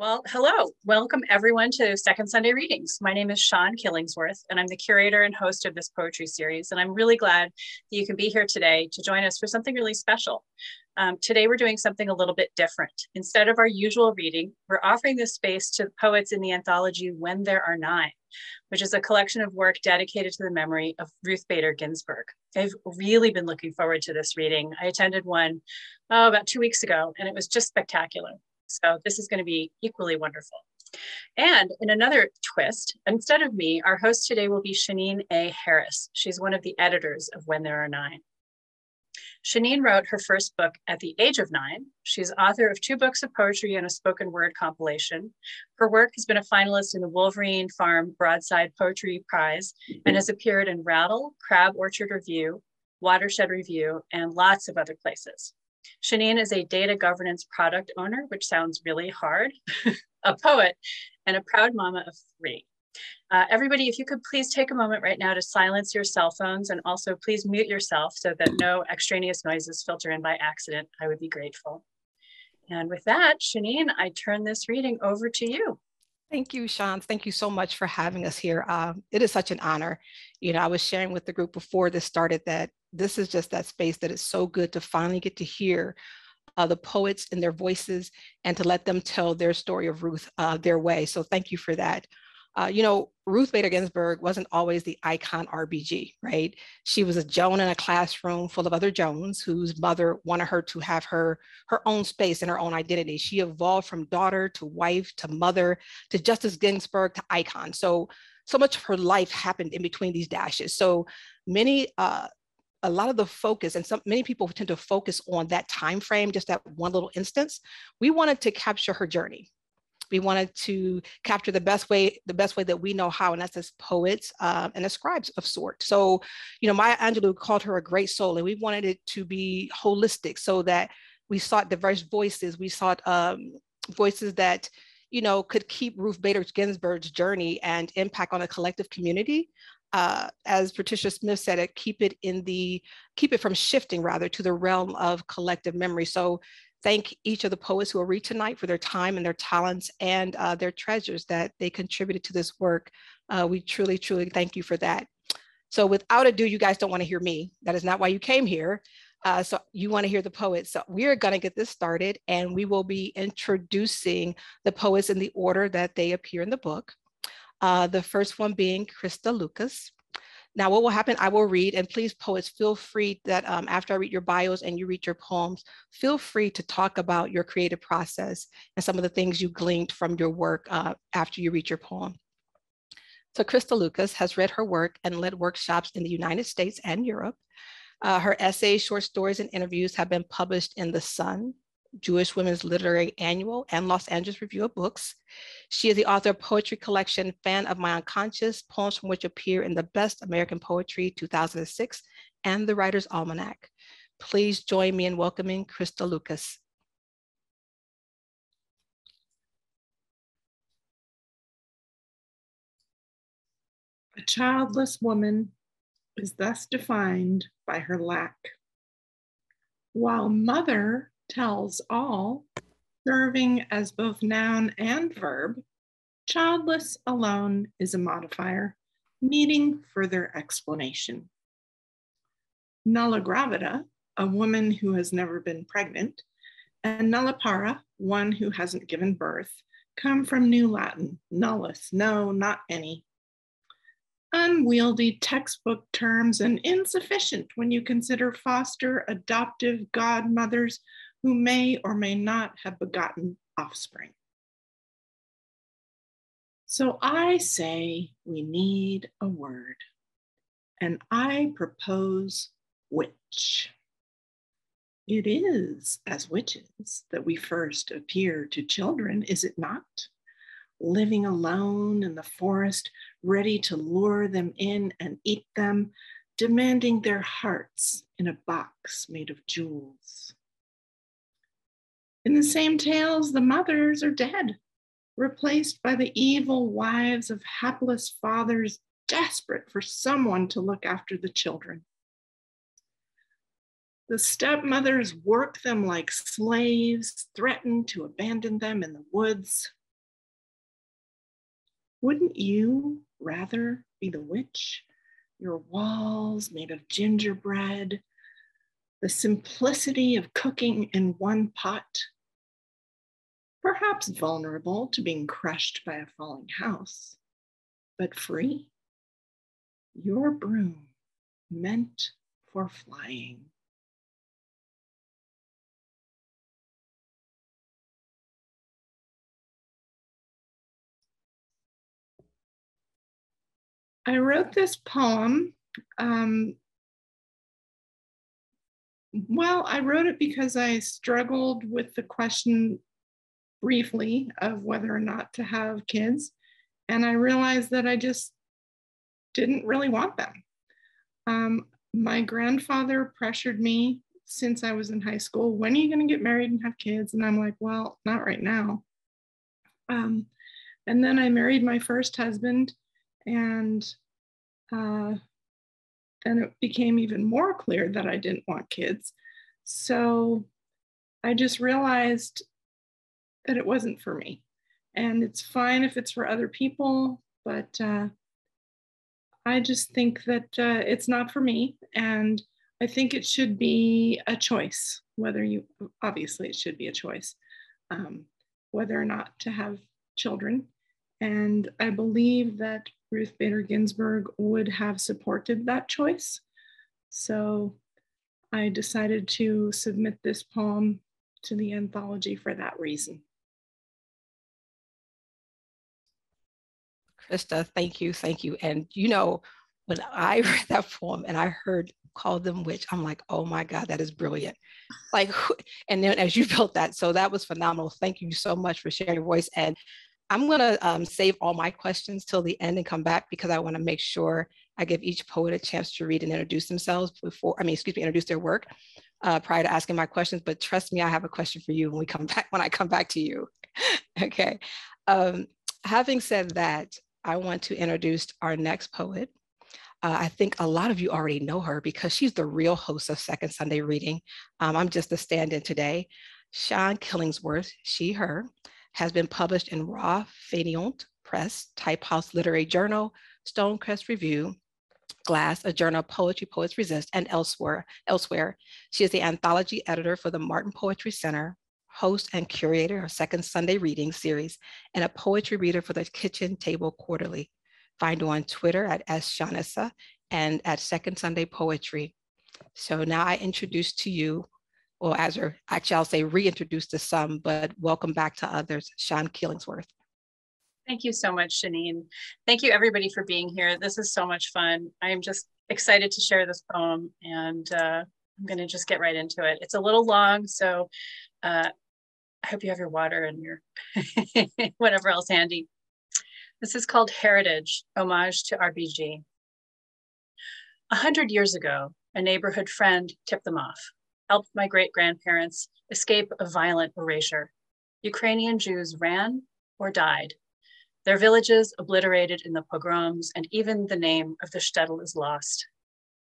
Well, hello. Welcome everyone to Second Sunday Readings. My name is Siân Killingsworth, and I'm the curator and host of this poetry series. And I'm really glad that you can be here today to join us for something really special. Um, today, we're doing something a little bit different. Instead of our usual reading, we're offering this space to poets in the anthology When There Are Nine, which is a collection of work dedicated to the memory of Ruth Bader Ginsburg. I've really been looking forward to this reading. I attended one oh, about two weeks ago, and it was just spectacular. So this is going to be equally wonderful. And in another twist, instead of me, our host today will be Shaneen A. Harris. She's one of the editors of When There Are Nine. Shaneen wrote her first book at the age of nine. She's author of two books of poetry and a spoken word compilation. Her work has been a finalist in the Wolverine Farm Broadside Poetry Prize and has appeared in Rattle, Crab Orchard Review, Watershed Review, and lots of other places. Shaneen is a data governance product owner, which sounds really hard, a poet, and a proud mama of three. Uh, everybody, if you could please take a moment right now to silence your cell phones and also please mute yourself so that no extraneous noises filter in by accident, I would be grateful. And with that, Shaneen, I turn this reading over to you. Thank you, Siân. Thank you so much for having us here. Uh, it is such an honor. You know, I was sharing with the group before this started that this is just that space that is so good to finally get to hear uh, the poets and their voices and to let them tell their story of Ruth uh, their way. So thank you for that. Uh, you know, Ruth Bader Ginsburg wasn't always the icon RBG, right? She was a Joan in a classroom full of other Joans whose mother wanted her to have her, her own space and her own identity. She evolved from daughter to wife to mother to Justice Ginsburg to icon. So, so much of her life happened in between these dashes. So many uh, a lot of the focus and some many people tend to focus on that time frame just that one little instance. We wanted to capture her journey. We wanted to capture the best way the best way that we know how and that's as poets uh, and as scribes of sort. So you know maya angelou called her a great soul and we wanted it to be holistic so that we sought diverse voices. We sought um, voices that you know could keep ruth bader ginsburg's journey and impact on a collective community uh, as Patricia Smith said it, keep it in the, keep it from shifting rather to the realm of collective memory. So thank each of the poets who will read tonight for their time and their talents and uh, their treasures that they contributed to this work. Uh, we truly, truly thank you for that. So without ado, you guys don't want to hear me. That is not why you came here. Uh, so you want to hear the poets. So we are going to get this started and we will be introducing the poets in the order that they appear in the book. Uh, the first one being Krista Lucas. Now, what will happen, I will read, and please, poets, feel free that um, after I read your bios and you read your poems, feel free to talk about your creative process and some of the things you gleaned from your work uh, after you read your poem. So Krista Lucas has read her work and led workshops in the United States and Europe. Uh, her essays, short stories, and interviews have been published in The Sun, Jewish Women's Literary Annual and Los Angeles Review of Books. She is the author of poetry collection Fan of My Unconscious, poems from which appear in the Best American Poetry 2006 and the Writer's Almanac. Please join me in welcoming Krista Lucas. A childless woman is thus defined by her lack. While mother tells all, serving as both noun and verb, childless alone is a modifier, needing further explanation. Nulligravida, a woman who has never been pregnant, and nullipara, one who hasn't given birth, come from New Latin, nullus, no, not any. Unwieldy textbook terms and insufficient when you consider foster adoptive godmothers who may or may not have begotten offspring. So I say we need a word, and I propose witch. It is as witches that we first appear to children, is it not? Living alone in the forest, ready to lure them in and eat them, demanding their hearts in a box made of jewels. In the same tales, the mothers are dead, replaced by the evil wives of hapless fathers desperate for someone to look after the children. The stepmothers work them like slaves, threaten to abandon them in the woods, Wouldn't you rather be the witch? Your walls made of gingerbread, the simplicity of cooking in one pot, perhaps vulnerable to being crushed by a falling house, but free. Your broom meant for flying. I wrote this poem. Um, well, I wrote it because I struggled with the question briefly of whether or not to have kids. And I realized that I just didn't really want them. Um, my grandfather pressured me since I was in high school when are you going to get married and have kids? And I'm like, well, not right now. Um, and then I married my first husband and uh, then it became even more clear that I didn't want kids. So I just realized that it wasn't for me. And it's fine if it's for other people, but uh, I just think that uh, it's not for me. And I think it should be a choice, whether you, obviously, it should be a choice, um, whether or not to have children. And I believe that Ruth Bader Ginsburg would have supported that choice. So I decided to submit this poem to the anthology for that reason. Krista, thank you, thank you. And you know, when I read that poem and I heard call them witch, I'm like, oh my God, that is brilliant. Like, and then as you built that, so that was phenomenal. Thank you so much for sharing your voice. And I'm going to um, save all my questions till the end and come back because I want to make sure I give each poet a chance to read and introduce themselves before, I mean, excuse me, introduce their work uh, prior to asking my questions. But trust me, I have a question for you when we come back, when I come back to you. okay. Um, having said that, I want to introduce our next poet. Uh, I think a lot of you already know her because she's the real host of Second Sunday Reading. Um, I'm just a stand in today. Siân Killingsworth, she, her has been published in Roi Fainéant Press, Type House Literary Journal, Stonecrest Review, Glass, a journal of poetry, poets resist, and elsewhere. Elsewhere, she is the anthology editor for the Marin Poetry Center, host and curator of Second Sunday Reading series, and a poetry reader for the Kitchen Table Quarterly. Find her on Twitter at @shanessa and at Second Sunday Poetry. So now I introduce to you or as actually, I'll say reintroduce to some, but welcome back to others, Siân Killingsworth. Thank you so much, Shaneen. Thank you everybody for being here. This is so much fun. I am just excited to share this poem and uh, I'm gonna just get right into it. It's a little long, so uh, I hope you have your water and your whatever else handy. This is called Heritage, Homage to RBG. A hundred years ago, a neighborhood friend tipped them off helped my great grandparents escape a violent erasure. Ukrainian Jews ran or died. Their villages obliterated in the pogroms, and even the name of the shtetl is lost.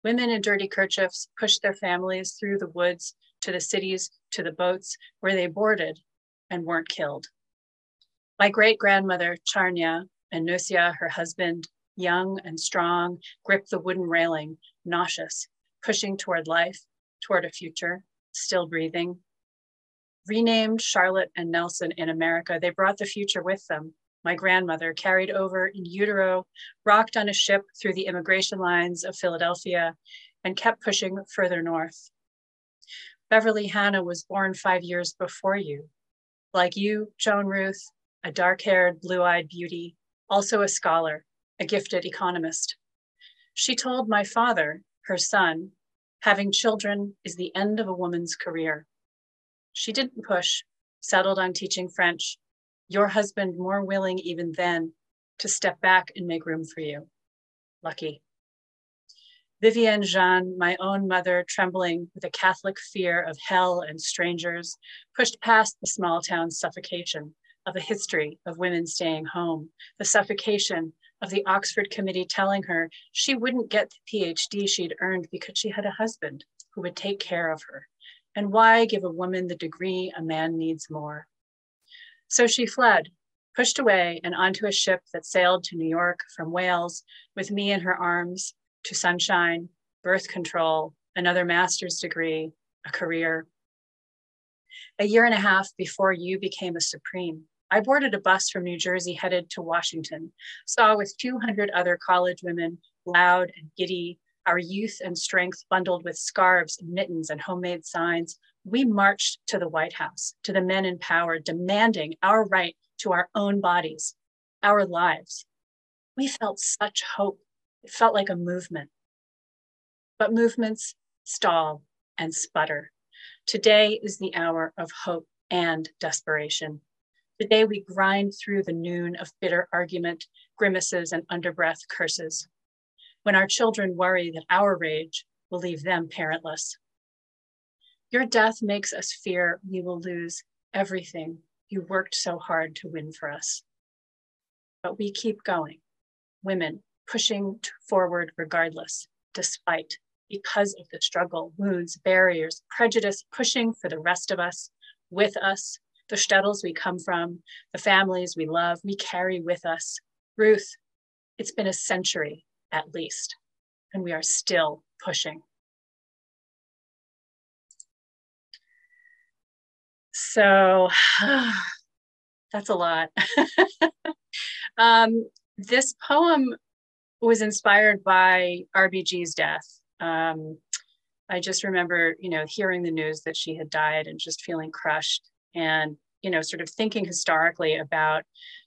Women in dirty kerchiefs pushed their families through the woods to the cities, to the boats where they boarded and weren't killed. My great grandmother, Charnya, and Nusia, her husband, young and strong, gripped the wooden railing, nauseous, pushing toward life toward a future, still breathing. Renamed Charlotte and Nelson in America, they brought the future with them. My grandmother carried over in utero, rocked on a ship through the immigration lines of Philadelphia, and kept pushing further north. Beverly Hannah was born five years before you. Like you, Joan Ruth, a dark haired, blue eyed beauty, also a scholar, a gifted economist. She told my father, her son, Having children is the end of a woman's career. She didn't push, settled on teaching French. Your husband more willing even then to step back and make room for you. Lucky. Vivienne Jeanne, my own mother, trembling with a Catholic fear of hell and strangers, pushed past the small town suffocation of a history of women staying home, the suffocation of the Oxford Committee telling her she wouldn't get the PhD she'd earned because she had a husband who would take care of her. And why give a woman the degree a man needs more? So she fled, pushed away and onto a ship that sailed to New York from Wales with me in her arms to sunshine, birth control, another master's degree, a career. A year and a half before you became a Supreme, I boarded a bus from New Jersey headed to Washington, saw with 200 other college women, loud and giddy, our youth and strength bundled with scarves, mittens, and homemade signs. We marched to the White House, to the men in power, demanding our right to our own bodies, our lives. We felt such hope. It felt like a movement. But movements stall and sputter. Today is the hour of hope and desperation. Today we grind through the noon of bitter argument, grimaces, and underbreath curses. When our children worry that our rage will leave them parentless. Your death makes us fear we will lose everything you worked so hard to win for us. But we keep going, women pushing forward regardless, despite, because of the struggle, wounds, barriers, prejudice, pushing for the rest of us, with us, the shtetls we come from, the families we love, we carry with us. Ruth, it's been a century at least, and we are still pushing. So that's a lot. um, this poem was inspired by RBG's death. Um, I just remember, you know, hearing the news that she had died and just feeling crushed and, you know, sort of thinking historically about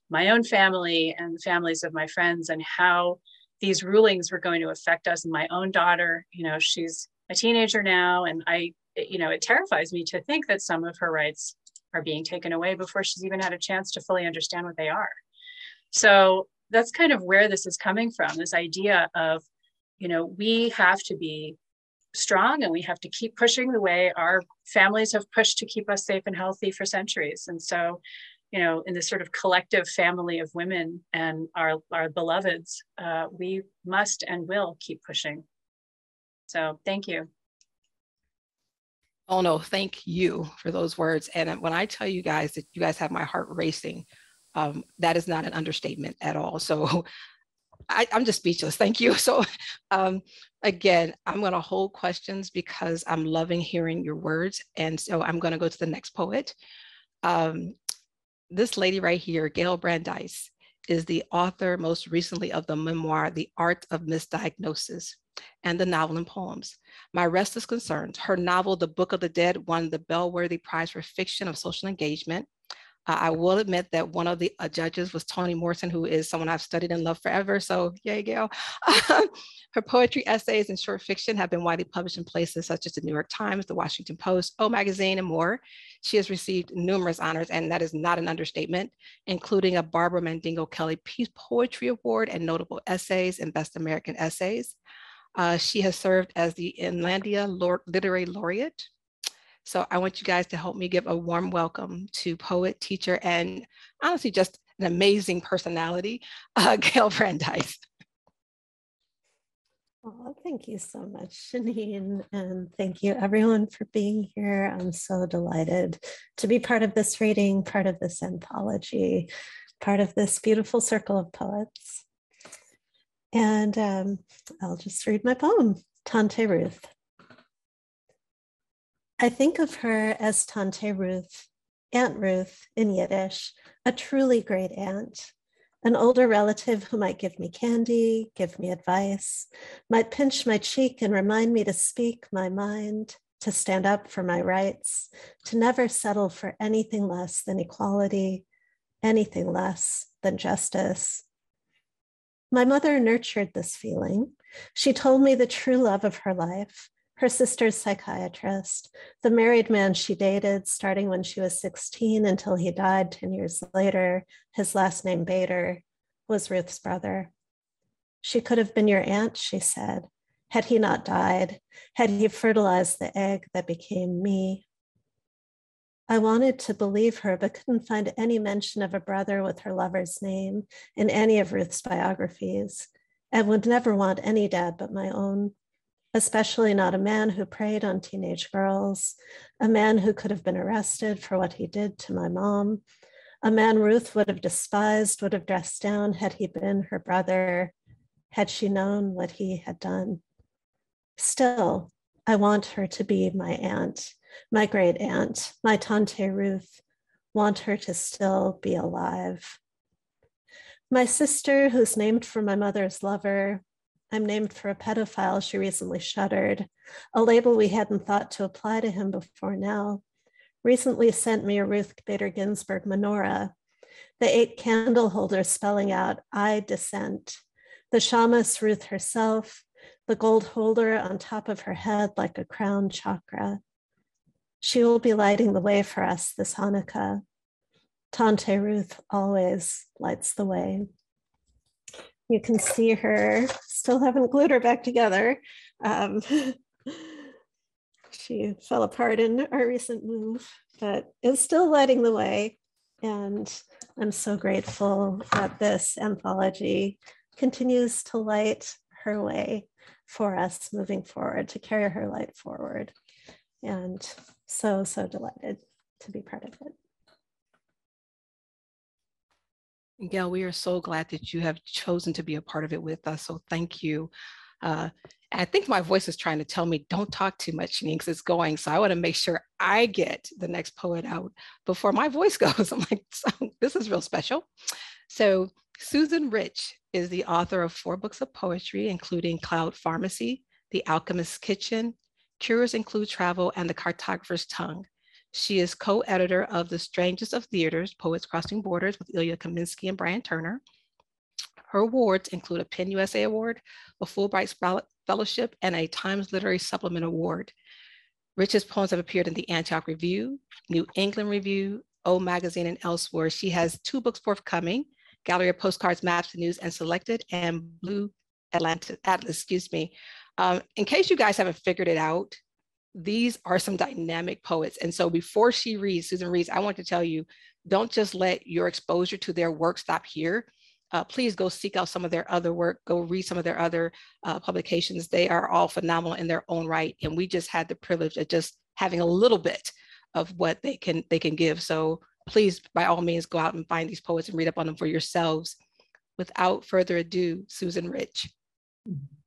my own family and the families of my friends and how these rulings were going to affect us and my own daughter. You know, she's a teenager now, and I you know, it terrifies me to think that some of her rights are being taken away before she's even had a chance to fully understand what they are. So that's kind of where this is coming from this idea of, you know, we have to be strong and we have to keep pushing the way our families have pushed to keep us safe and healthy for centuries. And so, you know, in this sort of collective family of women and our, our beloveds, uh, we must and will keep pushing. So thank you. Oh no, thank you for those words. And when I tell you guys that you guys have my heart racing, um, that is not an understatement at all. So I, am just speechless. Thank you. So um, again, I'm going to hold questions because I'm loving hearing your words. And so I'm going to go to the next poet. Um, this lady right here, Gayle Brandeis, is the author most recently of the memoir, The Art of Misdiagnosis and the novel and poems. Many Restless Concerns, her novel, The Book of the Dead, won the Bellwether Prize for Fiction of Social Engagement. Uh, I will admit that one of the uh, judges was Toni Morrison, who is someone I've studied and loved forever. So, yay, Gayle. Her poetry, essays, and short fiction have been widely published in places such as the New York Times, the Washington Post, O Magazine, and more. She has received numerous honors, and that is not an understatement, including a Barbara Mandigo Kelly Peace Poetry Award and notable essays and Best American Essays. Uh, she has served as the Inlandia Literary Laureate. So I want you guys to help me give a warm welcome to poet, teacher, and honestly, just an amazing personality, uh, Gayle Brandeis. Thank you so much, Janine. And thank you everyone for being here. I'm so delighted to be part of this reading, part of this anthology, part of this beautiful circle of poets. And um, I'll just read my poem, Tante Ruth. I think of her as Tante Ruth, Aunt Ruth in Yiddish, a truly great aunt, an older relative who might give me candy, give me advice, might pinch my cheek and remind me to speak my mind, to stand up for my rights, to never settle for anything less than equality, anything less than justice, my mother nurtured this feeling. She told me the true love of her life, her sister's psychiatrist, the married man she dated starting when she was 16 until he died 10 years later, his last name Bader, was Ruth's brother. She could have been your aunt, she said, had he not died, had he fertilized the egg that became me. I wanted to believe her, but couldn't find any mention of a brother with her lover's name in any of Ruth's biographies, and would never want any dad but my own, especially not a man who preyed on teenage girls, a man who could have been arrested for what he did to my mom, A man Ruth would have despised, would have dressed down had he been her brother, had she known what he had done. Still, I want her to be my aunt, my great aunt, my Tante Ruth, want her to still be alive. My sister, who's named for my mother's lover, I'm named for a pedophile she recently shuddered, a label we hadn't thought to apply to him before now, recently sent me a Ruth Bader Ginsburg menorah, the eight candle holders spelling out, I dissent, the shamus Ruth herself, the gold holder on top of her head like a crown chakra. She will be lighting the way for us this Hanukkah. Tante Ruth always lights the way. You can see her, still haven't glued her back together. Um, she fell apart in our recent move, but is still lighting the way. And I'm so grateful that this anthology continues to light her way for us moving forward, to carry her light forward. And so, so delighted to be part of it. Gayle, we are so glad that you have chosen to be a part of it with us. So thank you. Uh, I think my voice is trying to tell me don't talk too much, Janine, because it's going. So I want to make sure I get the next poet out before my voice goes. I'm like, this is real special. So Susan Rich is the author of four books of poetry, including Cloud Pharmacy, The Alchemist's Kitchen, Cures Include Travel, and The Cartographer's Tongue. She is co-editor of The Strangest of Theaters, Poets Crossing Borders with Ilya Kaminsky and Brian Turner. Her awards include a PEN USA Award, a Fulbright Fellowship, and a Times Literary Supplement Award. Rich's poems have appeared in the Antioch Review, New England Review, O Magazine, and elsewhere. She has two books forthcoming, Gallery of Postcards, Maps, News, and Selected, and Blue Atlantis, Atlas, excuse me. Um, in case you guys haven't figured it out, these are some dynamic poets. And so before she reads, Susan reads, I want to tell you, don't just let your exposure to their work stop here. Uh, please go seek out some of their other work, go read some of their other uh, publications. They are all phenomenal in their own right. And we just had the privilege of just having a little bit of what they can they can give. So please, by all means, go out and find these poets and read up on them for yourselves. Without further ado, Susan Rich. Mm-hmm.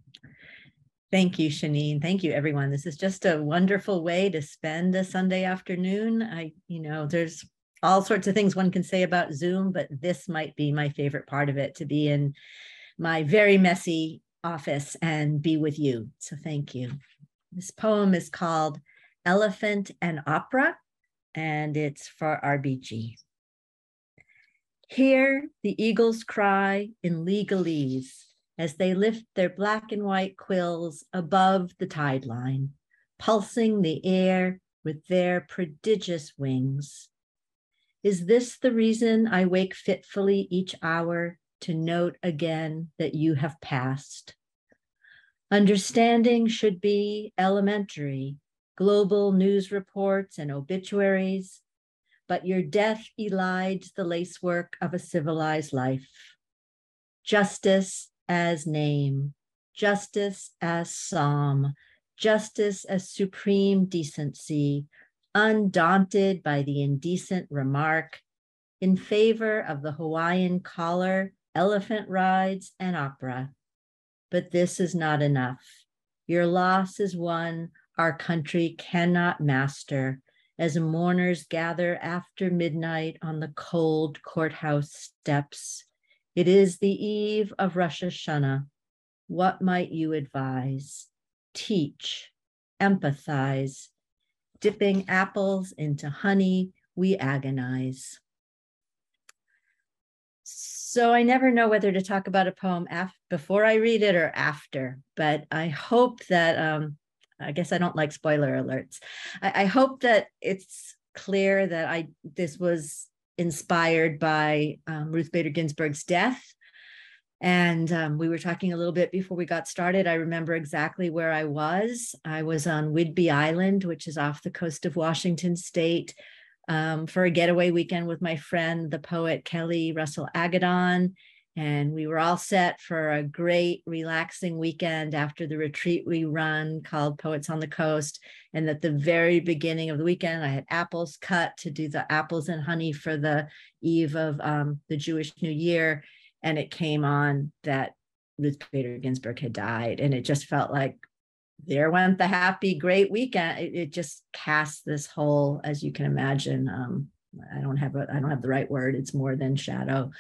Thank you, Shaneen. Thank you, everyone. This is just a wonderful way to spend a Sunday afternoon. I, you know, there's all sorts of things one can say about Zoom, but this might be my favorite part of it to be in my very messy office and be with you. So thank you. This poem is called Elephant and Opera, and it's for RBG. Hear the eagles cry in legalese as they lift their black and white quills above the tide line, pulsing the air with their prodigious wings. Is this the reason I wake fitfully each hour to note again that you have passed? Understanding should be elementary, global news reports and obituaries, but your death elides the lacework of a civilized life. Justice as name, justice as psalm, justice as supreme decency, undaunted by the indecent remark, in favor of the Hawaiian collar, elephant rides, and opera. But this is not enough. Your loss is one our country cannot master as mourners gather after midnight on the cold courthouse steps it is the eve of Rosh Hashanah. What might you advise? Teach, empathize. Dipping apples into honey, we agonize. So I never know whether to talk about a poem af- before I read it or after, but I hope that, um, I guess I don't like spoiler alerts. I, I hope that it's clear that I this was inspired by um, Ruth Bader Ginsburg's death. And um, we were talking a little bit before we got started. I remember exactly where I was. I was on Whidbey Island, which is off the coast of Washington State, um, for a getaway weekend with my friend, the poet Kelli Russell Agodon. And we were all set for a great relaxing weekend after the retreat we run called poets on the coast. And at the very beginning of the weekend i had apples cut to do the apples and honey for the eve of um, the jewish new year. And it came on that ruth bader ginsburg had died. And it just felt like there went the happy great weekend. It, it just cast this whole as you can imagine um, i don't have a i don't have the right word. It's more than shadow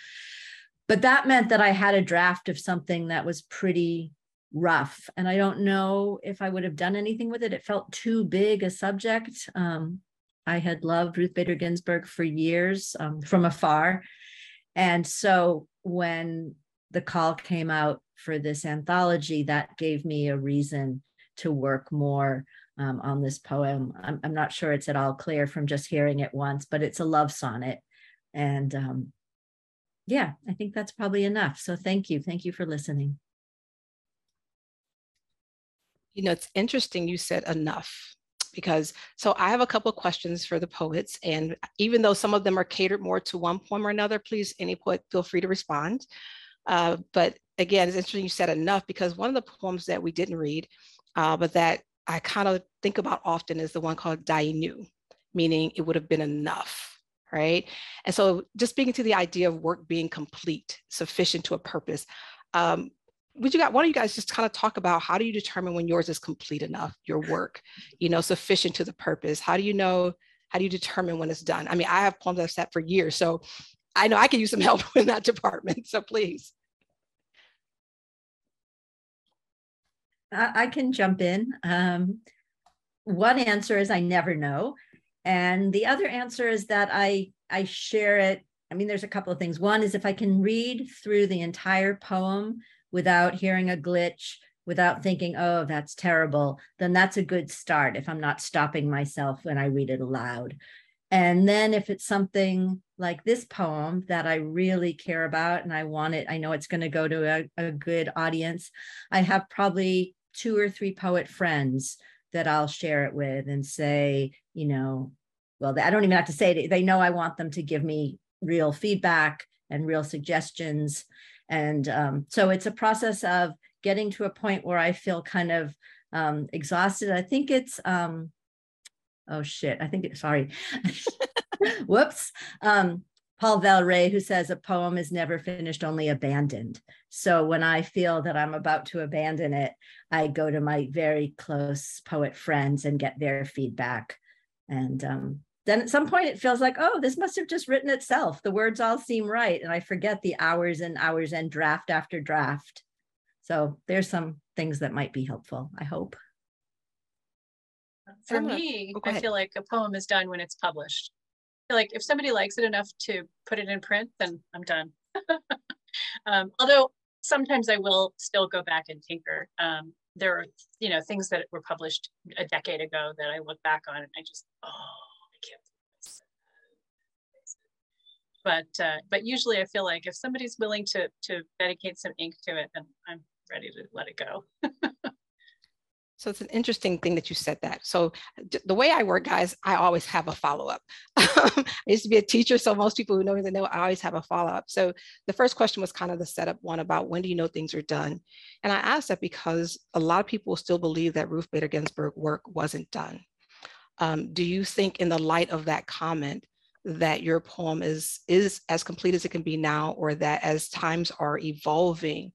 but that meant that I had a draft of something that was pretty rough. And I don't know if I would have done anything with it. It felt too big a subject. Um, I had loved Ruth Bader Ginsburg for years um, from afar. And so when the call came out for this anthology, that gave me a reason to work more um, on this poem. I'm, I'm, not sure it's at all clear from just hearing it once, but it's a love sonnet. And um, yeah, I think that's probably enough. So thank you. Thank you for listening. You know, it's interesting you said enough because so I have a couple of questions for the poets. And even though some of them are catered more to one poem or another, please, any poet, feel free to respond. Uh, but again, it's interesting you said enough because one of the poems that we didn't read, uh, but that I kind of think about often is the one called Dayenu, meaning it would have been enough right? And so just speaking to the idea of work being complete, sufficient to a purpose, um, would you got don't you guys just kind of talk about how do you determine when yours is complete enough, your work, you know, sufficient to the purpose? How do you know, how do you determine when it's done? I mean, I have poems I've sat for years, so I know I can use some help in that department. So please. I can jump in. Um, one answer is I never know. And the other answer is that I I share it. I mean, there's a couple of things. One is if I can read through the entire poem without hearing a glitch, without thinking, oh, that's terrible, then that's a good start if I'm not stopping myself when I read it aloud. And then if it's something like this poem that I really care about and I want it, I know it's going to go to a, a good audience. I have probably two or three poet friends that I'll share it with and say, you know, well, I don't even have to say it. They know I want them to give me real feedback and real suggestions. And um, so it's a process of getting to a point where I feel kind of um, exhausted. I think it's, um, oh shit, I think sorry. Whoops. Um, Paul Valery, who says a poem is never finished, only abandoned. So when I feel that I'm about to abandon it, I go to my very close poet friends and get their feedback. And um, then at some point it feels like, oh, this must have just written itself. The words all seem right. And I forget the hours and hours and draft after draft. So there's some things that might be helpful, I hope. For me, oh, I feel like a poem is done when it's published like if somebody likes it enough to put it in print, then I'm done. um, although sometimes I will still go back and tinker. Um, there are, you know, things that were published a decade ago that I look back on and I just, oh, I can't but uh, but usually I feel like if somebody's willing to to dedicate some ink to it, then I'm ready to let it go. So it's an interesting thing that you said that. So the way I work, guys, I always have a follow-up. I used to be a teacher, so most people who know me, they know I always have a follow-up. So the first question was kind of the setup one about when do you know things are done? And I asked that because a lot of people still believe that Ruth Bader Ginsburg work wasn't done. Um, do you think in the light of that comment that your poem is, is as complete as it can be now, or that as times are evolving,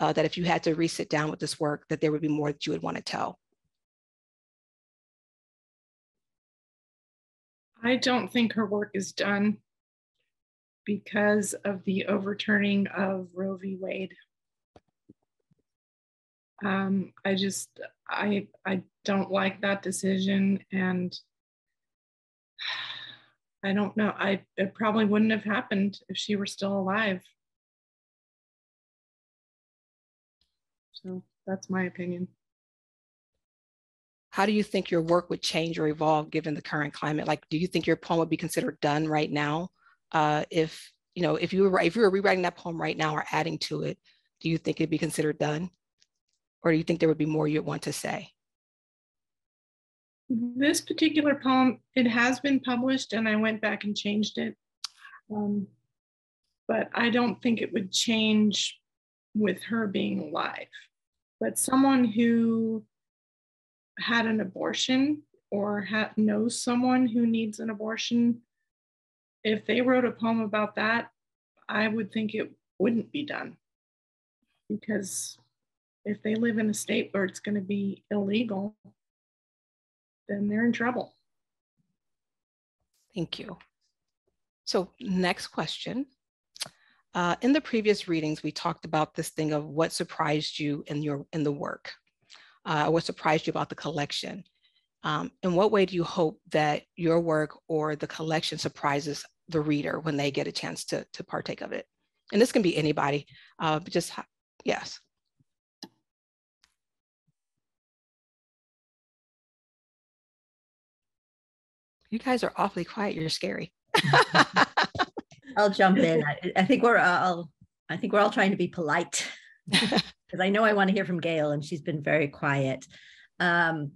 uh, that if you had to re-sit down with this work, that there would be more that you would want to tell? I don't think her work is done because of the overturning of Roe v. Wade. Um, I just, I, I don't like that decision, and I don't know. I it probably wouldn't have happened if she were still alive. So that's my opinion. How do you think your work would change or evolve given the current climate? Like, do you think your poem would be considered done right now? Uh, if you know, if you were if you were rewriting that poem right now or adding to it, do you think it'd be considered done, or do you think there would be more you'd want to say? This particular poem, it has been published, and I went back and changed it. Um, but I don't think it would change with her being alive. But someone who had an abortion or ha- knows someone who needs an abortion, if they wrote a poem about that, I would think it wouldn't be done. Because if they live in a state where it's going to be illegal, then they're in trouble. Thank you. So next question. Uh, in the previous readings, we talked about this thing of what surprised you in your in the work, uh, what surprised you about the collection. Um, in what way do you hope that your work or the collection surprises the reader when they get a chance to, to partake of it? And this can be anybody, uh, but just, yes. You guys are awfully quiet. You're scary. I'll jump in. I, I think we're all I think we're all trying to be polite because I know I want to hear from Gayle and she's been very quiet. Um,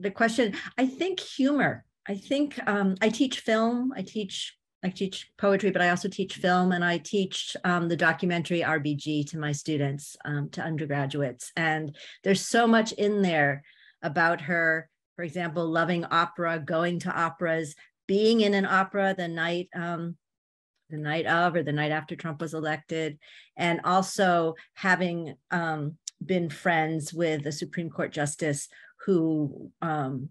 the question, I think humor. I think um, I teach film. I teach I teach poetry, but I also teach film, and I teach um, the documentary RBG to my students, um, to undergraduates. And there's so much in there about her. For example, loving opera, going to operas, being in an opera the night um, the night of or the night after Trump was elected, and also having um, been friends with a Supreme Court justice who um,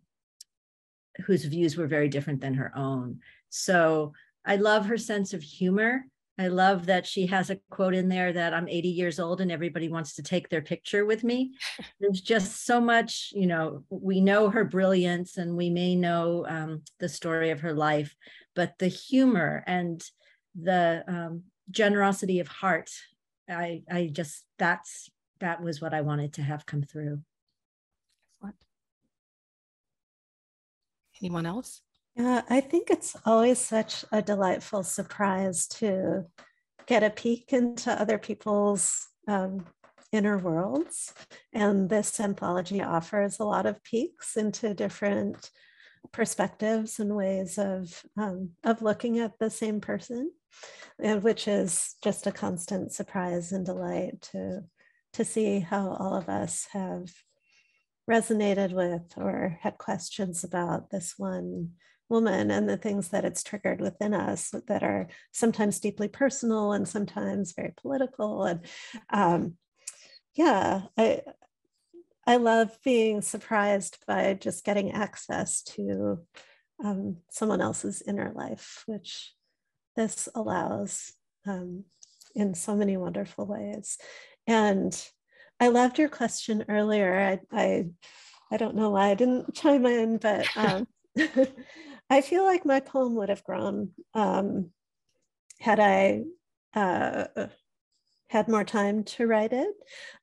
whose views were very different than her own. So I love her sense of humor. I love that she has a quote in there that I'm 80 years old and everybody wants to take their picture with me. There's just so much, you know, we know her brilliance and we may know um, the story of her life, but the humor and the um, generosity of heart, I, I just, that's, that was what I wanted to have come through. Excellent. Anyone else? Yeah, I think it's always such a delightful surprise to get a peek into other people's um, inner worlds. And this anthology offers a lot of peeks into different perspectives and ways of, um, of looking at the same person, and which is just a constant surprise and delight to, to see how all of us have resonated with or had questions about this one woman and the things that it's triggered within us that are sometimes deeply personal and sometimes very political and um, yeah i i love being surprised by just getting access to um, someone else's inner life which this allows um, in so many wonderful ways. And i loved your question earlier. I i, I don't know why i didn't chime in but um, I feel like my poem would have grown um, had I uh, had more time to write it.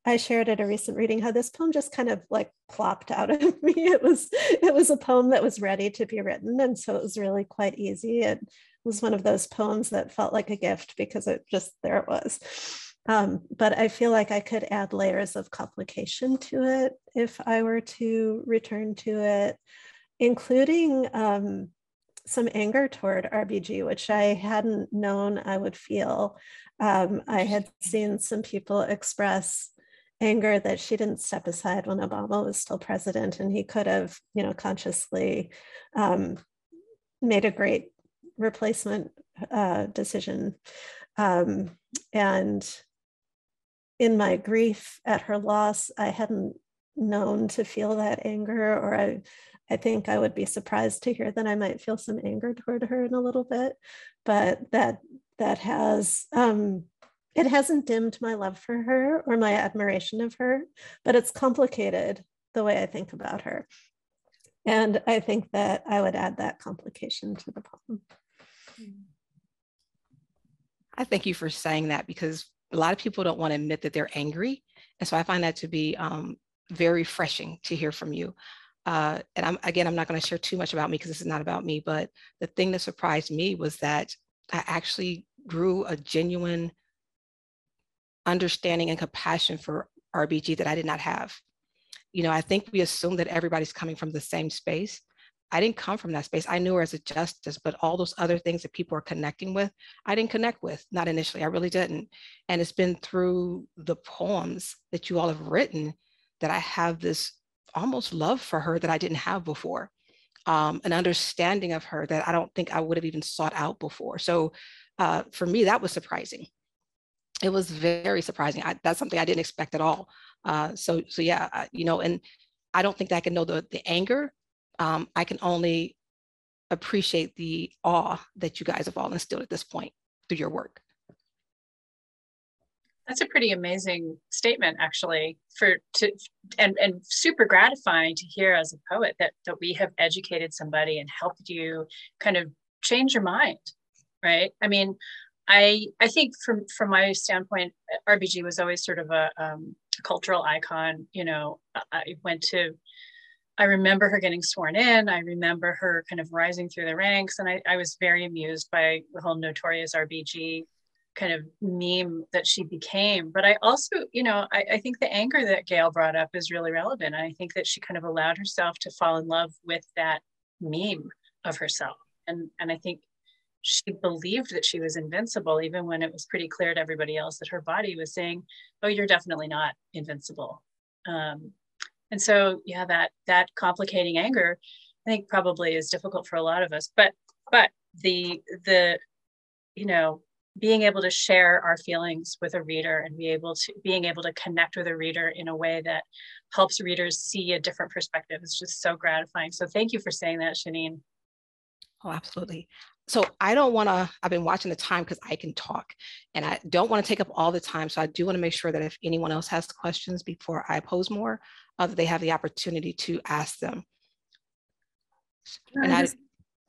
I shared at a recent reading how this poem just kind of like plopped out of me. It was it was a poem that was ready to be written, and so it was really quite easy. It was one of those poems that felt like a gift because it just there it was. Um, but I feel like I could add layers of complication to it if I were to return to it including um, some anger toward RBG, which I hadn't known I would feel. Um, I had seen some people express anger that she didn't step aside when Obama was still president, and he could have, you know, consciously um, made a great replacement uh, decision. Um, and in my grief at her loss, I hadn't known to feel that anger, or I I think I would be surprised to hear that I might feel some anger toward her in a little bit, but that that has um, it hasn't dimmed my love for her or my admiration of her, but it's complicated the way I think about her. And I think that I would add that complication to the poem. I thank you for saying that because a lot of people don't want to admit that they're angry. And so I find that to be um, very refreshing to hear from you uh, and I'm again, I'm not going to share too much about me because this is not about me, but the thing that surprised me was that I actually grew a genuine understanding and compassion for RBG that I did not have. You know, I think we assume that everybody's coming from the same space, I didn't come from that space. I knew her as a justice, but all those other things that people are connecting with, I didn't connect with, not initially. I really didn't. And it's been through the poems that you all have written that I have this almost love for her that I didn't have before, um, an understanding of her that I don't think I would have even sought out before. So uh, for me, that was surprising. It was very surprising. I, that's something I didn't expect at all. Uh, so, so yeah, you know, and I don't think I can know the, the anger um, I can only appreciate the awe that you guys have all instilled at this point through your work. That's a pretty amazing statement, actually, for to and and super gratifying to hear as a poet that that we have educated somebody and helped you kind of change your mind, right? I mean, I I think from from my standpoint, RBG was always sort of a, um, cultural icon. You know, I went to I remember her getting sworn in. I remember her kind of rising through the ranks. And I, I was very amused by the whole notorious RBG kind of meme that she became. But I also, you know, I, I think the anger that Gayle brought up is really relevant. I think that she kind of allowed herself to fall in love with that meme of herself. And, and I think she believed that she was invincible, even when it was pretty clear to everybody else that her body was saying, oh, you're definitely not invincible. Um, and so yeah that that complicating anger i think probably is difficult for a lot of us but but the the you know being able to share our feelings with a reader and be able to being able to connect with a reader in a way that helps readers see a different perspective is just so gratifying so thank you for saying that Shaneen oh absolutely so I don't want to, I've been watching the time because I can talk and I don't want to take up all the time. So I do want to make sure that if anyone else has questions before I pose more, uh, that they have the opportunity to ask them. Can I, just,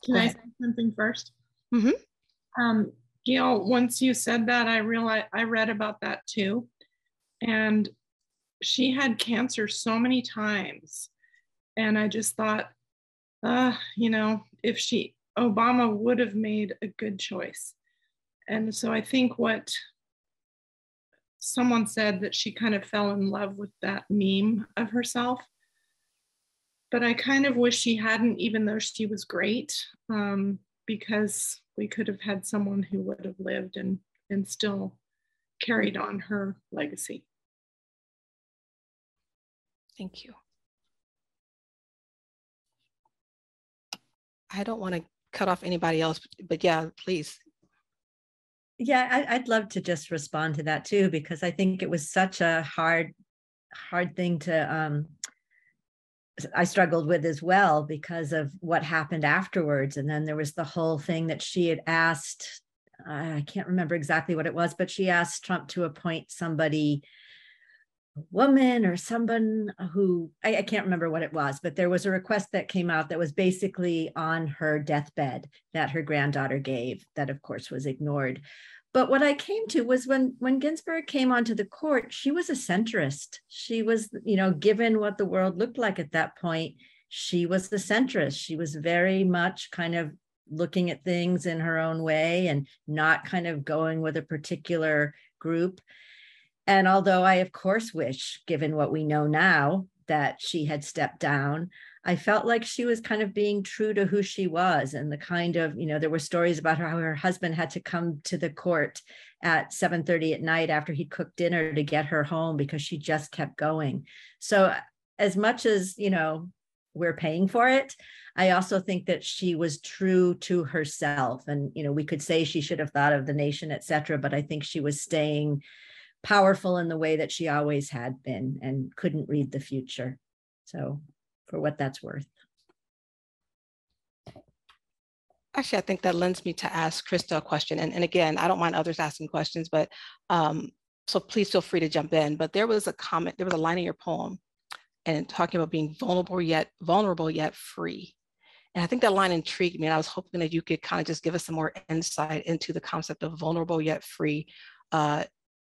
can I say something 1st mm-hmm. um, Gayle, once you said that, I realized I read about that too. And she had cancer so many times. And I just thought, uh, you know, if she Obama would have made a good choice. And so I think what someone said that she kind of fell in love with that meme of herself. But I kind of wish she hadn't, even though she was great, um, because we could have had someone who would have lived and, and still carried on her legacy. Thank you. I don't want to cut off anybody else, but yeah, please. Yeah, I, would love to just respond to that too, because I think it was such a hard, hard thing to um, I struggled with as well because of what happened afterwards. And then there was the whole thing that she had asked, I can't remember exactly what it was, but she asked Trump to appoint somebody a woman or someone who I, I, can't remember what it was, but there was a request that came out that was basically on her deathbed that her granddaughter gave, that of course was ignored. But what I came to was when when Ginsburg came onto the court, she was a centrist. She was, you know, given what the world looked like at that point, she was the centrist. She was very much kind of looking at things in her own way and not kind of going with a particular group. And although I, of course, wish, given what we know now, that she had stepped down, I felt like she was kind of being true to who she was and the kind of, you know, there were stories about her, how her husband had to come to the court at 7:30 at night after he'd cooked dinner to get her home because she just kept going. So as much as, you know, we're paying for it, I also think that she was true to herself. And, you know, we could say she should have thought of the nation, et cetera, but I think she was staying powerful in the way that she always had been and couldn't read the future. So, for what that's worth. Actually, I think that lends me to ask Krista a question. And, and again, I don't mind others asking questions, but um, so please feel free to jump in. But there was a comment, there was a line in your poem and talking about being vulnerable yet vulnerable yet free. And I think that line intrigued me. And I was hoping that you could kind of just give us some more insight into the concept of vulnerable yet free uh,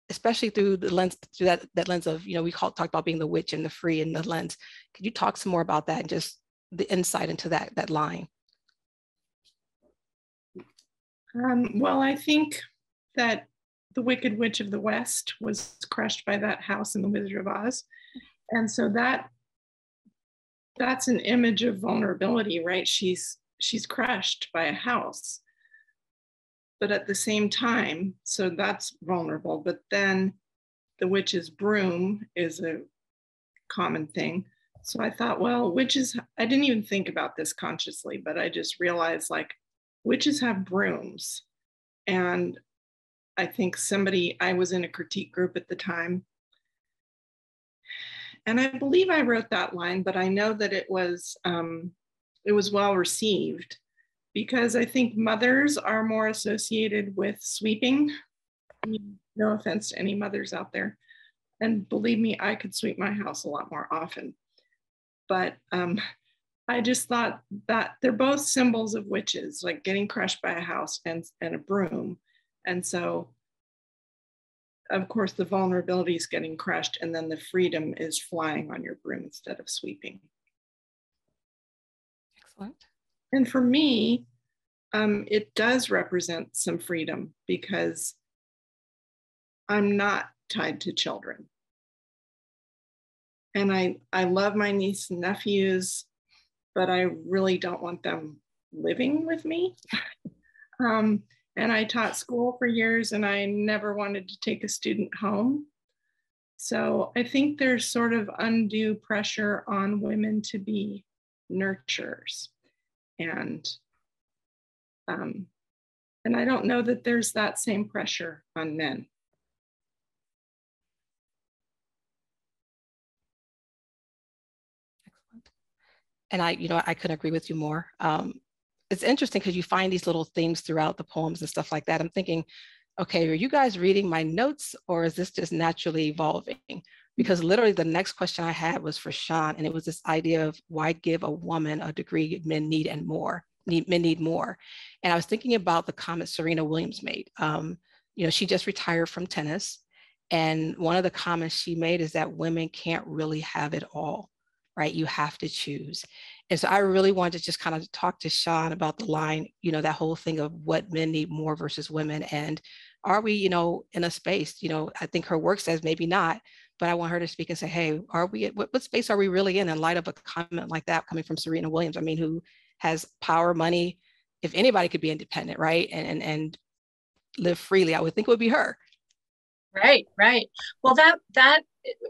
especially through the lens through that that lens of you know we call, talked about being the witch and the free and the lens could you talk some more about that and just the insight into that that line um, well i think that the wicked witch of the west was crushed by that house in the wizard of oz and so that that's an image of vulnerability, right? She's she's crushed by a house. But at the same time, so that's vulnerable. But then the witch's broom is a common thing. So I thought, well, witches, I didn't even think about this consciously, but I just realized like witches have brooms. And I think somebody, I was in a critique group at the time. And I believe I wrote that line, but I know that it was um, it was well received because I think mothers are more associated with sweeping. no offense to any mothers out there. And believe me, I could sweep my house a lot more often. But um, I just thought that they're both symbols of witches, like getting crushed by a house and, and a broom. And so, of course, the vulnerability is getting crushed, and then the freedom is flying on your broom instead of sweeping. Excellent. And for me, um, it does represent some freedom because I'm not tied to children. And I, I love my niece and nephews, but I really don't want them living with me. um, and I taught school for years and I never wanted to take a student home. So I think there's sort of undue pressure on women to be nurturers. And um, and I don't know that there's that same pressure on men. Excellent. And I, you know, I couldn't agree with you more. Um, it's interesting because you find these little themes throughout the poems and stuff like that. I'm thinking, okay, are you guys reading my notes or is this just naturally evolving? because literally the next question I had was for Siân, and it was this idea of why give a woman a degree men need and more, need, men need more. And I was thinking about the comment Serena Williams made. Um, you know, she just retired from tennis. And one of the comments she made is that women can't really have it all, right? You have to choose. And so I really wanted to just kind of talk to Siân about the line, you know, that whole thing of what men need more versus women. And are we, you know, in a space, you know, I think her work says maybe not, but I want her to speak and say, hey, are we, what, what space are we really in in light of a comment like that coming from Serena Williams? I mean, who has power, money, if anybody could be independent, right? And, and, and live freely, I would think it would be her. Right, right. Well, that, that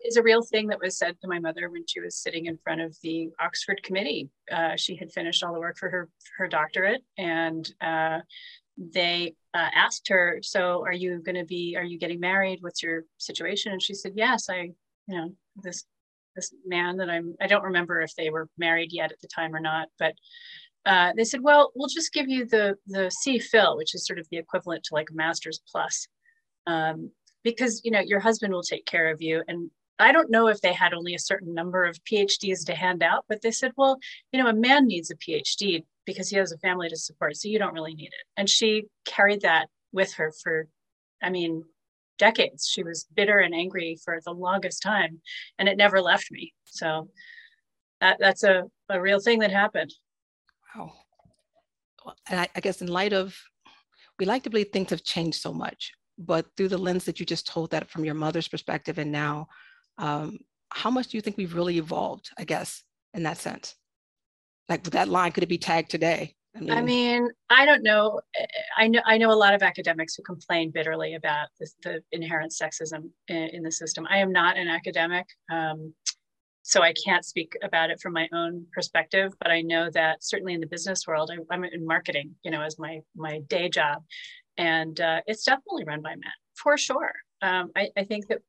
is a real thing that was said to my mother when she was sitting in front of the Oxford committee. Uh, she had finished all the work for her, her doctorate and uh, they uh, asked her, "So, are you going to be? Are you getting married? What's your situation?" And she said, "Yes, I, you know, this this man that I'm. I don't remember if they were married yet at the time or not, but." Uh, they said, "Well, we'll just give you the the CPhil, which is sort of the equivalent to like a master's plus, um, because you know your husband will take care of you, and I don't know if they had only a certain number of PhDs to hand out, but they said, well, you know, a man needs a PhD because he has a family to support, so you don't really need it. And she carried that with her for, I mean, decades. She was bitter and angry for the longest time, and it never left me. So that, that's a, a real thing that happened. Wow. And I, I guess in light of, we like to believe things have changed so much, but through the lens that you just told that from your mother's perspective and now um, how much do you think we've really evolved, I guess, in that sense? Like that line, could it be tagged today? I mean, I, mean, I don't know. I know I know a lot of academics who complain bitterly about this, the inherent sexism in, in, the system. I am not an academic, um, so I can't speak about it from my own perspective. But I know that certainly in the business world, I, am in marketing, you know, as my my day job, and uh, it's definitely run by men for sure. Um, I, I, think that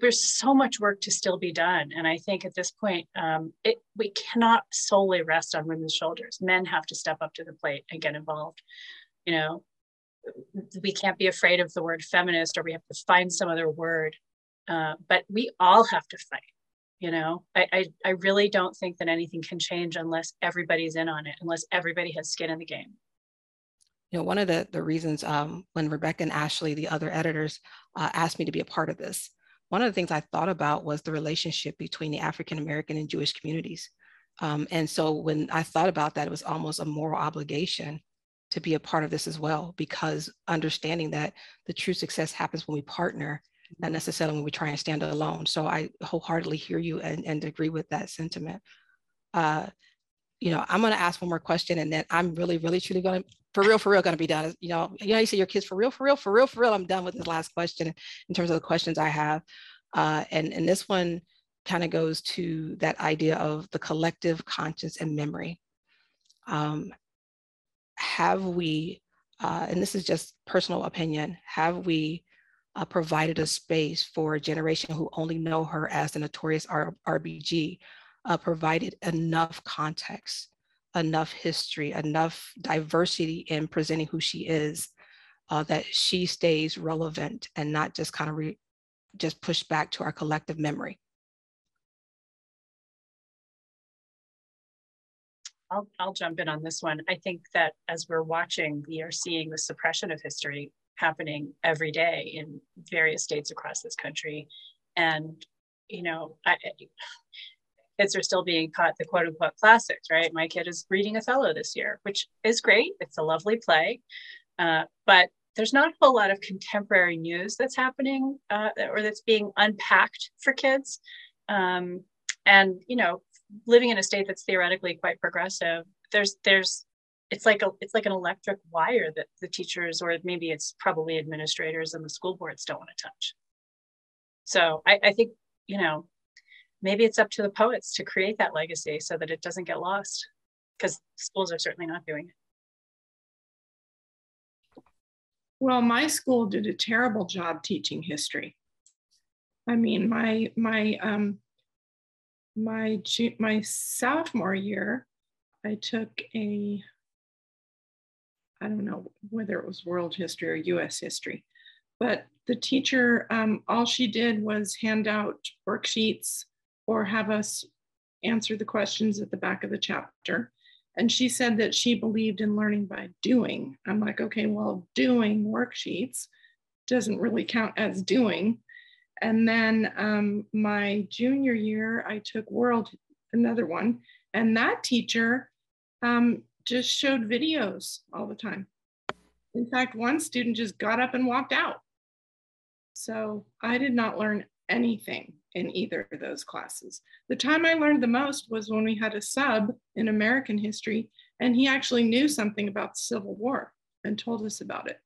there's so much work to still be done. And I think at this point, um, it, we cannot solely rest on women's shoulders. Men have to step up to the plate and get involved. You know, we can't be afraid of the word feminist or we have to find some other word. Uh, but we all have to fight. You know, I, I, I really don't think that anything can change unless everybody's in on it, unless everybody has skin in the game you know, one of the, the reasons um, when Rebecca and Ashley, the other editors, uh, asked me to be a part of this one of the things I thought about was the relationship between the African American and Jewish communities. Um, and so when I thought about that, it was almost a moral obligation to be a part of this as well, because understanding that the true success happens when we partner, not necessarily when we try and stand alone. So I wholeheartedly hear you and, and agree with that sentiment. uh, you know, I'm going to ask one more question and then I'm really, really, truly going to, for real, for real, going to be done. You know, you know, you say your kids for real, for real, for real, for real. I'm done with this last question in terms of the questions I have. Uh, and, and this one kind of goes to that idea of the collective conscience and memory. Um, have we, uh, and this is just personal opinion, have we uh, provided a space for a generation who only know her as the notorious R- RBG, uh, provided enough context, enough history, enough diversity in presenting who she is, uh, that she stays relevant and not just kind of re- just pushed back to our collective memory. I'll, I'll jump in on this one. I think that as we're watching, we are seeing the suppression of history happening every day in various states across this country. And, you know, I, kids are still being taught the quote unquote classics, right? My kid is reading Othello this year, which is great. It's a lovely play. Uh, but there's not a whole lot of contemporary news that's happening uh, or that's being unpacked for kids. Um, and, you know, living in a state that's theoretically quite progressive, there's, there's, it's like a, it's like an electric wire that the teachers or maybe it's probably administrators and the school boards don't want to touch. So I, I think, you know, maybe it's up to the poets to create that legacy so that it doesn't get lost because schools are certainly not doing it. Well, my school did a terrible job teaching history. I mean, my my um, my my sophomore year, I took a I don't know whether it was world history or U.S. history, but the teacher um, all she did was hand out worksheets or have us answer the questions at the back of the chapter. And she said that she believed in learning by doing. I'm like, okay, well, doing worksheets doesn't really count as doing. And then um, my junior year, I took world, another one, and that teacher um, just showed videos all the time. In fact, one student just got up and walked out. So I did not learn anything in either of those classes. The time I learned the most was when we had a sub in American history, and he actually knew something about the Civil War and told us about it.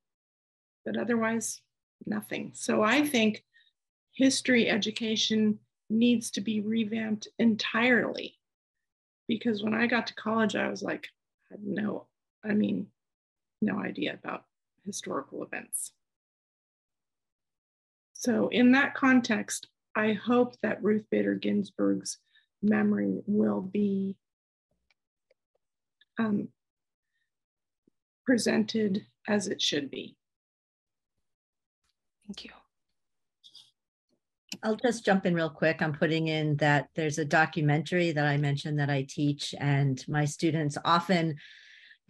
But otherwise, nothing. So I think history education needs to be revamped entirely. Because when I got to college, I was like, I had no, I mean, no idea about historical events. So, in that context, I hope that Ruth Bader Ginsburg's memory will be um, presented as it should be. Thank you. I'll just jump in real quick. I'm putting in that there's a documentary that I mentioned that I teach, and my students often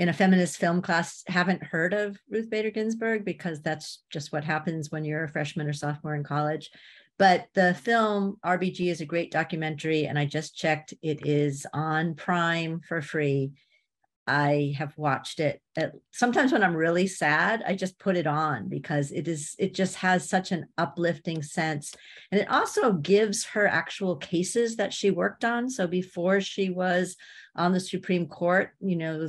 in a feminist film class haven't heard of Ruth Bader Ginsburg because that's just what happens when you're a freshman or sophomore in college. But the film RBG is a great documentary, and I just checked it is on Prime for free. I have watched it. At, sometimes when I'm really sad, I just put it on because it is it just has such an uplifting sense, and it also gives her actual cases that she worked on. So before she was on the Supreme Court, you know,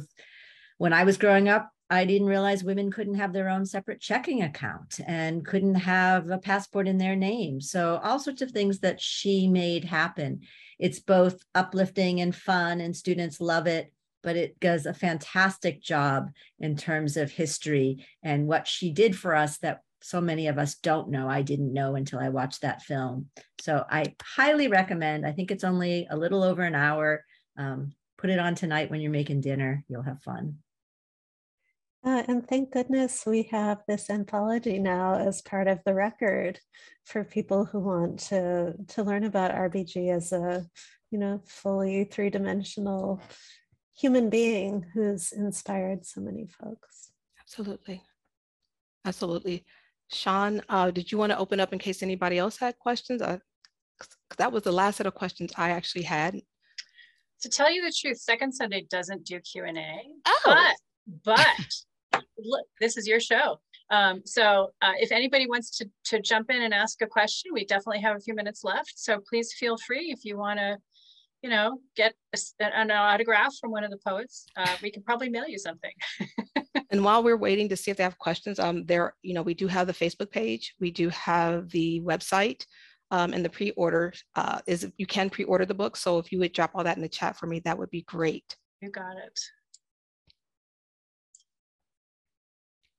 when I was growing up, I didn't realize women couldn't have their own separate checking account and couldn't have a passport in their name. So, all sorts of things that she made happen. It's both uplifting and fun, and students love it, but it does a fantastic job in terms of history and what she did for us that so many of us don't know. I didn't know until I watched that film. So, I highly recommend. I think it's only a little over an hour. Um, put it on tonight when you're making dinner, you'll have fun. Uh, and thank goodness we have this anthology now as part of the record for people who want to to learn about RBG as a you know fully three-dimensional human being who's inspired so many folks. Absolutely. Absolutely. Siân, uh, did you want to open up in case anybody else had questions? Uh, that was the last set of questions I actually had. To tell you the truth, Second Sunday doesn't do Q&A. Oh. But, but look, this is your show. Um, so uh, if anybody wants to, to jump in and ask a question, we definitely have a few minutes left. So please feel free if you want to you know, get a, an autograph from one of the poets, uh, we can probably mail you something. and while we're waiting to see if they have questions, um, there, you know, we do have the Facebook page, we do have the website, um, and the pre-order uh, is you can pre-order the book. So if you would drop all that in the chat for me, that would be great. You got it.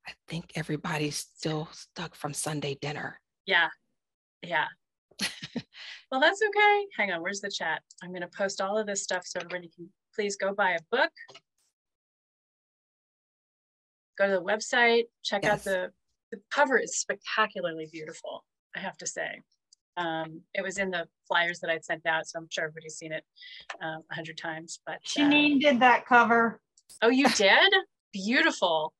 I think everybody's still stuck from Sunday dinner. Yeah, yeah. well, that's okay. Hang on, where's the chat? I'm going to post all of this stuff so everybody can please go buy a book. Go to the website, check yes. out the, the cover is spectacularly beautiful, I have to say. Um, it was in the flyers that I'd sent out, so I'm sure everybody's seen it um, a hundred times. But Shaneen uh, did that cover. Oh, you did? Beautiful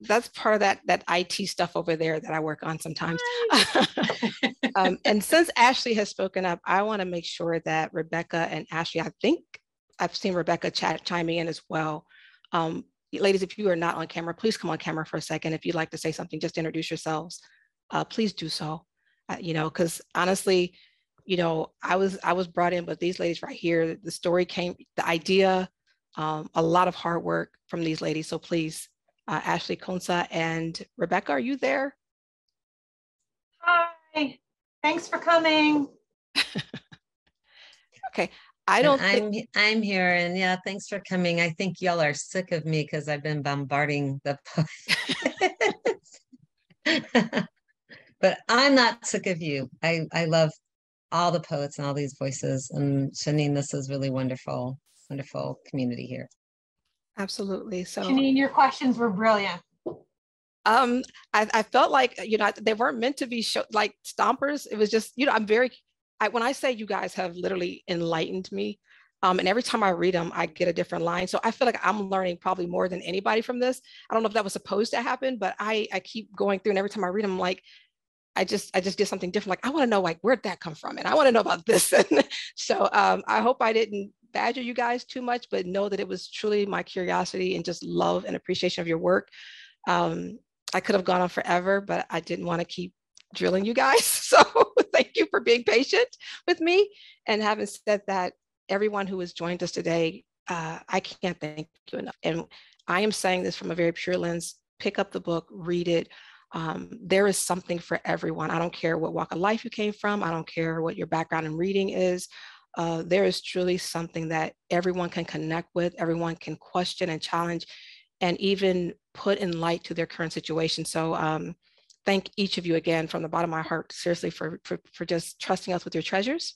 that's part of that that IT stuff over there that I work on sometimes. um, and since Ashley has spoken up, I want to make sure that Rebecca and Ashley, I think I've seen Rebecca chat chiming in as well. Um, ladies, if you are not on camera, please come on camera for a second. If you'd like to say something, just introduce yourselves. Uh, please do so. Uh, you know, because honestly, you know, I was I was brought in, but these ladies right here, the story came, the idea, um, a lot of hard work from these ladies. So please uh, Ashley Konsa and Rebecca, are you there? Hi, thanks for coming. okay, I don't. I'm I'm here, and yeah, thanks for coming. I think y'all are sick of me because I've been bombarding the. but I'm not sick of you. I I love all the poets and all these voices, and Shaneen, this is really wonderful, wonderful community here. Absolutely. So Shaneen, your questions were brilliant. Um, I, I felt like, you know, they weren't meant to be show, like stompers. It was just, you know, I'm very, I, when I say you guys have literally enlightened me, um, and every time I read them, I get a different line. So I feel like I'm learning probably more than anybody from this. I don't know if that was supposed to happen, but I, I keep going through and every time I read them, I'm like, I just, I just get something different. Like, I want to know like, where'd that come from? And I want to know about this. And so um, I hope I didn't badger you guys too much, but know that it was truly my curiosity and just love and appreciation of your work. Um, I could have gone on forever, but I didn't want to keep drilling you guys. So thank you for being patient with me. And having said that, everyone who has joined us today, uh, I can't thank you enough. And I am saying this from a very pure lens. Pick up the book, read it. Um, there is something for everyone. I don't care what walk of life you came from. I don't care what your background in reading is uh, there is truly something that everyone can connect with, everyone can question and challenge, and even put in light to their current situation. So um, thank each of you again from the bottom of my heart, seriously, for, for, for just trusting us with your treasures.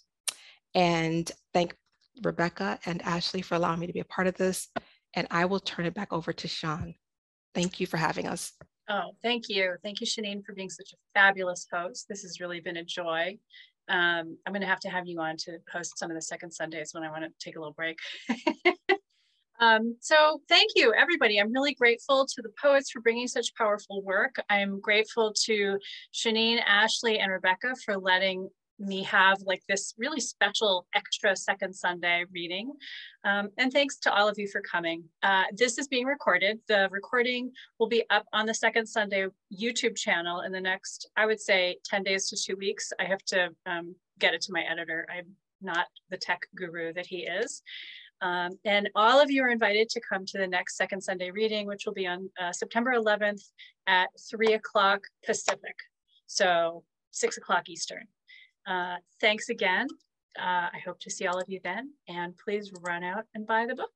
And thank Rebecca and Ashley for allowing me to be a part of this. And I will turn it back over to Siân. Thank you for having us. Oh, thank you. Thank you, Shaneen, for being such a fabulous host. This has really been a joy um, I'm going to have to have you on to host some of the second Sundays when I want to take a little break. um, so thank you, everybody. I'm really grateful to the poets for bringing such powerful work. I'm grateful to Shaneen, Ashley, and Rebecca for letting me have like this really special extra second Sunday reading. Um, and thanks to all of you for coming. Uh, this is being recorded. The recording will be up on the second Sunday YouTube channel in the next, I would say 10 days to two weeks. I have to um, get it to my editor. I'm not the tech guru that he is. Um, and all of you are invited to come to the next second Sunday reading, which will be on uh, September 11th at three o'clock Pacific. So six o'clock Eastern. Uh, thanks again. Uh, I hope to see all of you then. And please run out and buy the book.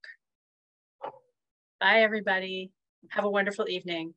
Bye, everybody. Have a wonderful evening.